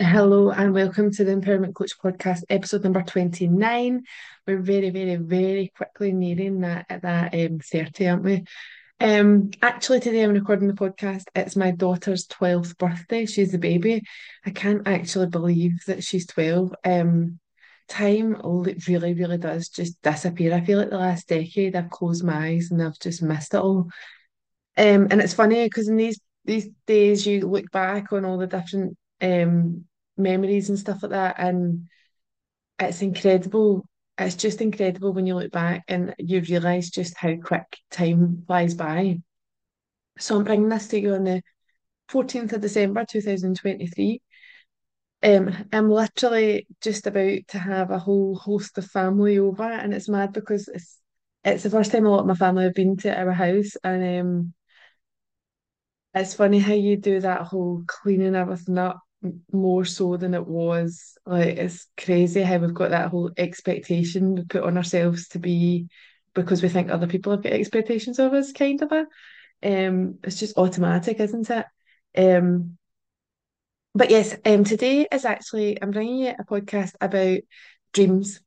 Hello and welcome to the Empowerment Coach Podcast, episode number 29. We're very, very, very quickly nearing that at that um 30, aren't we? Um, actually today I'm recording the podcast. It's my daughter's 12th birthday. She's a baby. I can't actually believe that she's 12. Um, time really, really does just disappear. I feel like the last decade I've closed my eyes and I've just missed it all. Um, and it's funny because in these these days you look back on all the different um memories and stuff like that, and it's incredible. It's just incredible when you look back and you realise just how quick time flies by. So I'm bringing this to you on the 14th of December 2023. Um, I'm literally just about to have a whole host of family over, and it's mad because it's it's the first time a lot of my family have been to our house, and um, It's funny how you do that whole cleaning everything up more so than it was. Like it's crazy how we've got that whole expectation we put on ourselves to be because we think other people have got expectations of us, kind of a. Um, it's just automatic, isn't it? Um, but yes, um, today is actually I'm bringing you a podcast about dreams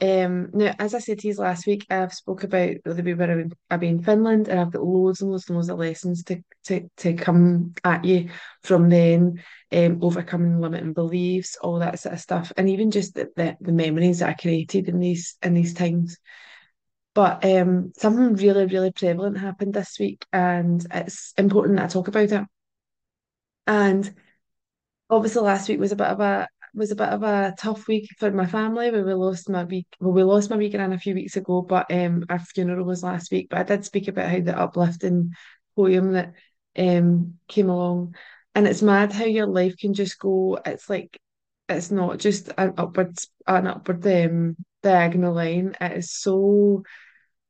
um, now, as I said to you last week, I've spoke about the wee bit I've been in Finland and I've got loads and loads and loads of lessons to to, to come at you from then, um, overcoming limiting beliefs, all that sort of stuff, and even just the, the, the memories that I created in these in these times. But um, something really, really prevalent happened this week, and it's important that I talk about it. And obviously last week was a bit of a was a bit of a tough week for my family where we lost my week well we lost my wee gran a few weeks ago but um our funeral was last week but I did speak about how the uplifting poem that um came along and it's mad how your life can just go it's like it's not just an upward an upward um diagonal line it is so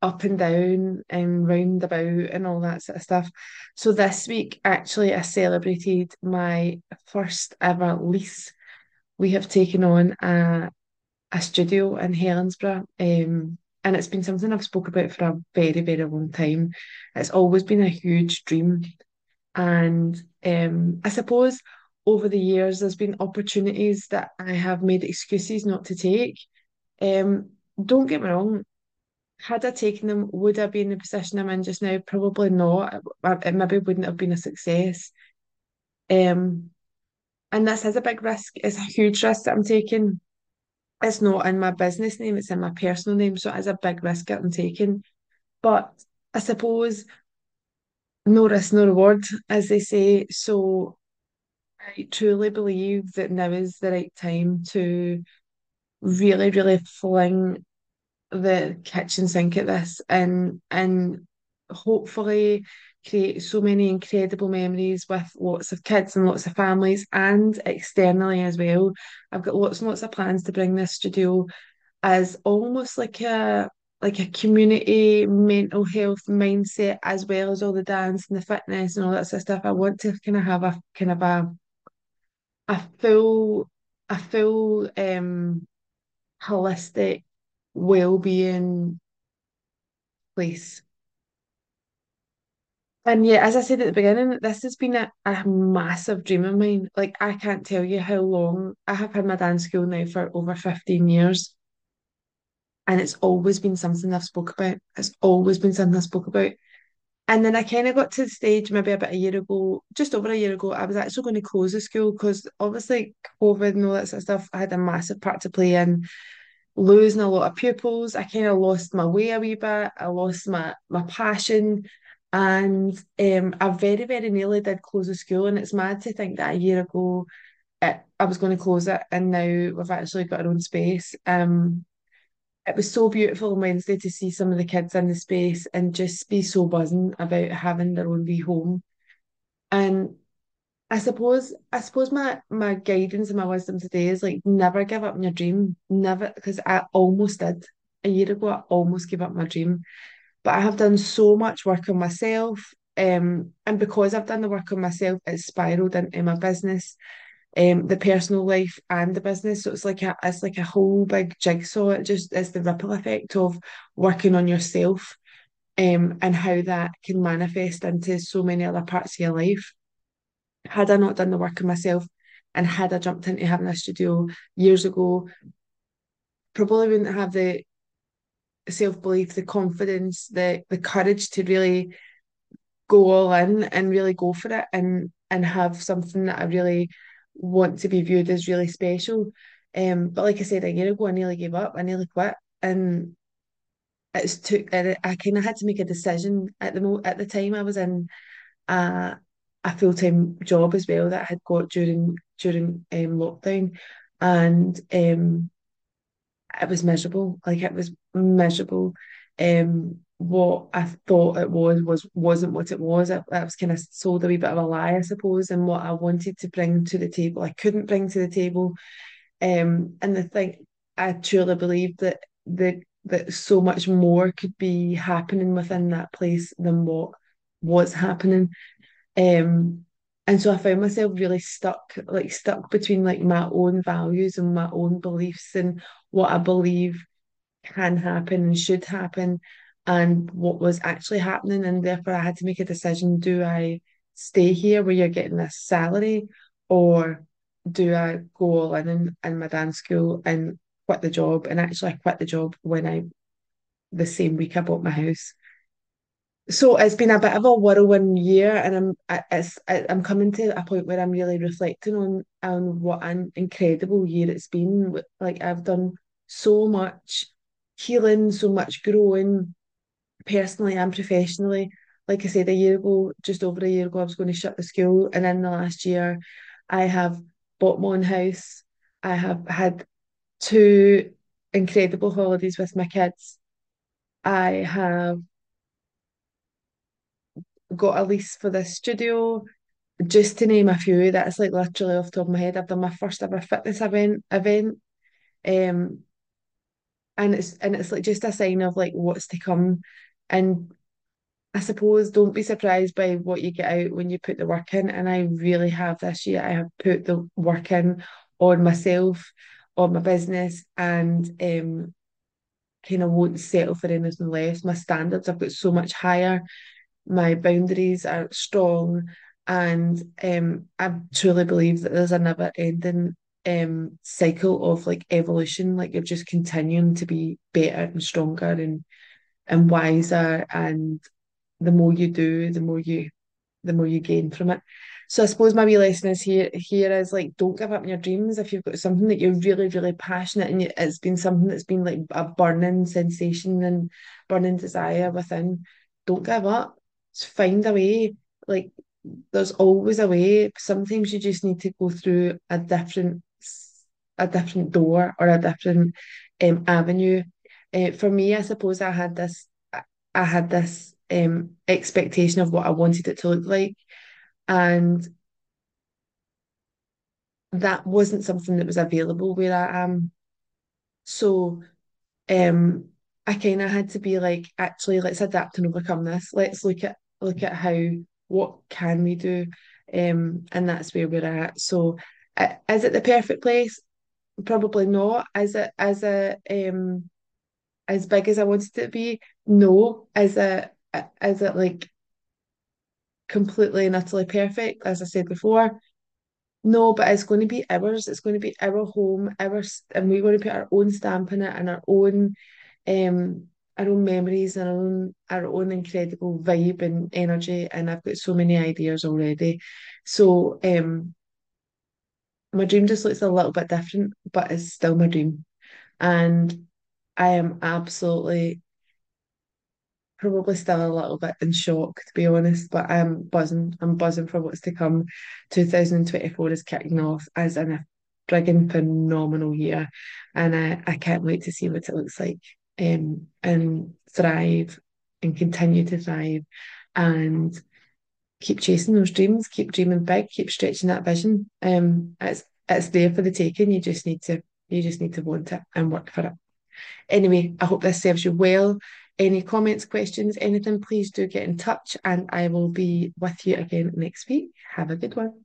up and down and round about and all that sort of stuff. So this week, actually, I celebrated my first ever lease. We have taken on a, a studio in Helensburgh, um, and it's been something I've spoke about for a very, very long time. It's always been a huge dream, and um, I suppose over the years there's been opportunities that I have made excuses not to take. Um, don't get me wrong, had I taken them, would I be in the position I'm in just now? Probably not. It, maybe wouldn't have been a success. Um, and this is a big risk. It's a huge risk that I'm taking. It's not in my business name, it's in my personal name. So it is a big risk that I'm taking. But I suppose no risk, no reward, as they say. So I truly believe that now is the right time to really, really fling the kitchen sink at this and and hopefully create so many incredible memories with lots of kids and lots of families and externally as well. I've got lots and lots of plans to bring this studio as almost like a like a community mental health mindset as well as all the dance and the fitness and all that sort of stuff. I want to kind of have a kind of a a full a full um holistic well-being place. And yeah, as I said at the beginning, this has been a, a massive dream of mine. Like I can't tell you how long I have had my dance school now for over 15 years. And it's always been something I've spoke about. It's always been something I spoke about. And then I kind of got to the stage maybe about a year ago, just over a year ago, I was actually going to close the school because obviously COVID and all that sort of stuff I had a massive part to play in losing a lot of pupils. I kind of lost my way a wee bit. I lost my my passion. And um, I very, very nearly did close the school. And it's mad to think that a year ago it, I was going to close it. And now we've actually got our own space. Um, it was so beautiful on Wednesday to see some of the kids in the space and just be so buzzing about having their own wee home. And I suppose I suppose my my guidance and my wisdom today is like never give up on your dream. Never because I almost did. A year ago I almost gave up my dream. But I have done so much work on myself. Um, and because I've done the work on myself, it's spiraled into my business, um, the personal life and the business. So it's like a it's like a whole big jigsaw. It just is the ripple effect of working on yourself, um, and how that can manifest into so many other parts of your life had I not done the work on myself, and had I jumped into having a studio years ago, probably wouldn't have the self belief, the confidence, the the courage to really go all in and really go for it and and have something that I really want to be viewed as really special. Um, but like I said a year ago, I nearly gave up. I nearly quit, and it's took. I, I kind of had to make a decision at the mo at the time. I was in a a full time job as well that I had got during during um, lockdown, and um, it was miserable. Like it was miserable. Um, what I thought it was was wasn't what it was. I, I was kind of sold a wee bit of a lie, I suppose, and what I wanted to bring to the table, I couldn't bring to the table. Um, and the thing I truly believe that the that so much more could be happening within that place than what was happening. Um, and so I found myself really stuck, like stuck between like my own values and my own beliefs and what I believe can happen and should happen and what was actually happening. And therefore I had to make a decision. Do I stay here where you're getting this salary or do I go all in, in in my dance school and quit the job? And actually I quit the job when I the same week I bought my house. So it's been a bit of a whirlwind year, and I'm I- it's I- I'm coming to a point where I'm really reflecting on on what an incredible year it's been. Like I've done so much healing, so much growing personally and professionally. Like I said, a year ago, just over a year ago, I was going to shut the school, and in the last year, I have bought my own house. I have had two incredible holidays with my kids. I have got a lease for this studio, just to name a few. That's like literally off the top of my head. I've done my first ever fitness event event. Um, and it's and it's like just a sign of like what's to come. And I suppose don't be surprised by what you get out when you put the work in. And I really have this year. I have put the work in on myself, on my business, and um kind of won't settle for anything less. My standards have got so much higher my boundaries are strong, and um, I truly believe that there's a never ending um cycle of like evolution. Like you're just continuing to be better and stronger and and wiser, and the more you do, the more you the more you gain from it. So I suppose my wee lesson is here here is like don't give up on your dreams if you've got something that you're really really passionate and it's been something that's been like a burning sensation and burning desire within. Don't give up find a way. Like there's always a way. Sometimes you just need to go through a different a different door or a different um, avenue. Uh, for me, I suppose I had this I had this um, expectation of what I wanted it to look like, and that wasn't something that was available where I am. So, um, I kind of had to be like, actually, let's adapt and overcome this. Let's look at look at how what can we do, um, and that's where we're at. So, uh, is it the perfect place? Probably not. Is it as a um as big as I wanted it to be? No. Is it is it like completely and utterly perfect? As I said before, no. But it's going to be ours. It's going to be our home, ours, and we're going to put our own stamp in it and our own um our own memories and our own our own incredible vibe and energy and I've got so many ideas already. So um my dream just looks a little bit different, but it's still my dream. And I am absolutely probably still a little bit in shock to be honest, but I'm buzzing. I'm buzzing for what's to come. 2024 is kicking off as an frigging phenomenal year. And I, I can't wait to see what it looks like um, and thrive and continue to thrive and keep chasing those dreams, keep dreaming big, keep stretching that vision. Um, it's it's there for the taking. You just need to you just need to want it and work for it. Anyway, I hope this serves you well. Any comments, questions, anything, please do get in touch and I will be with you again next week. Have a good one.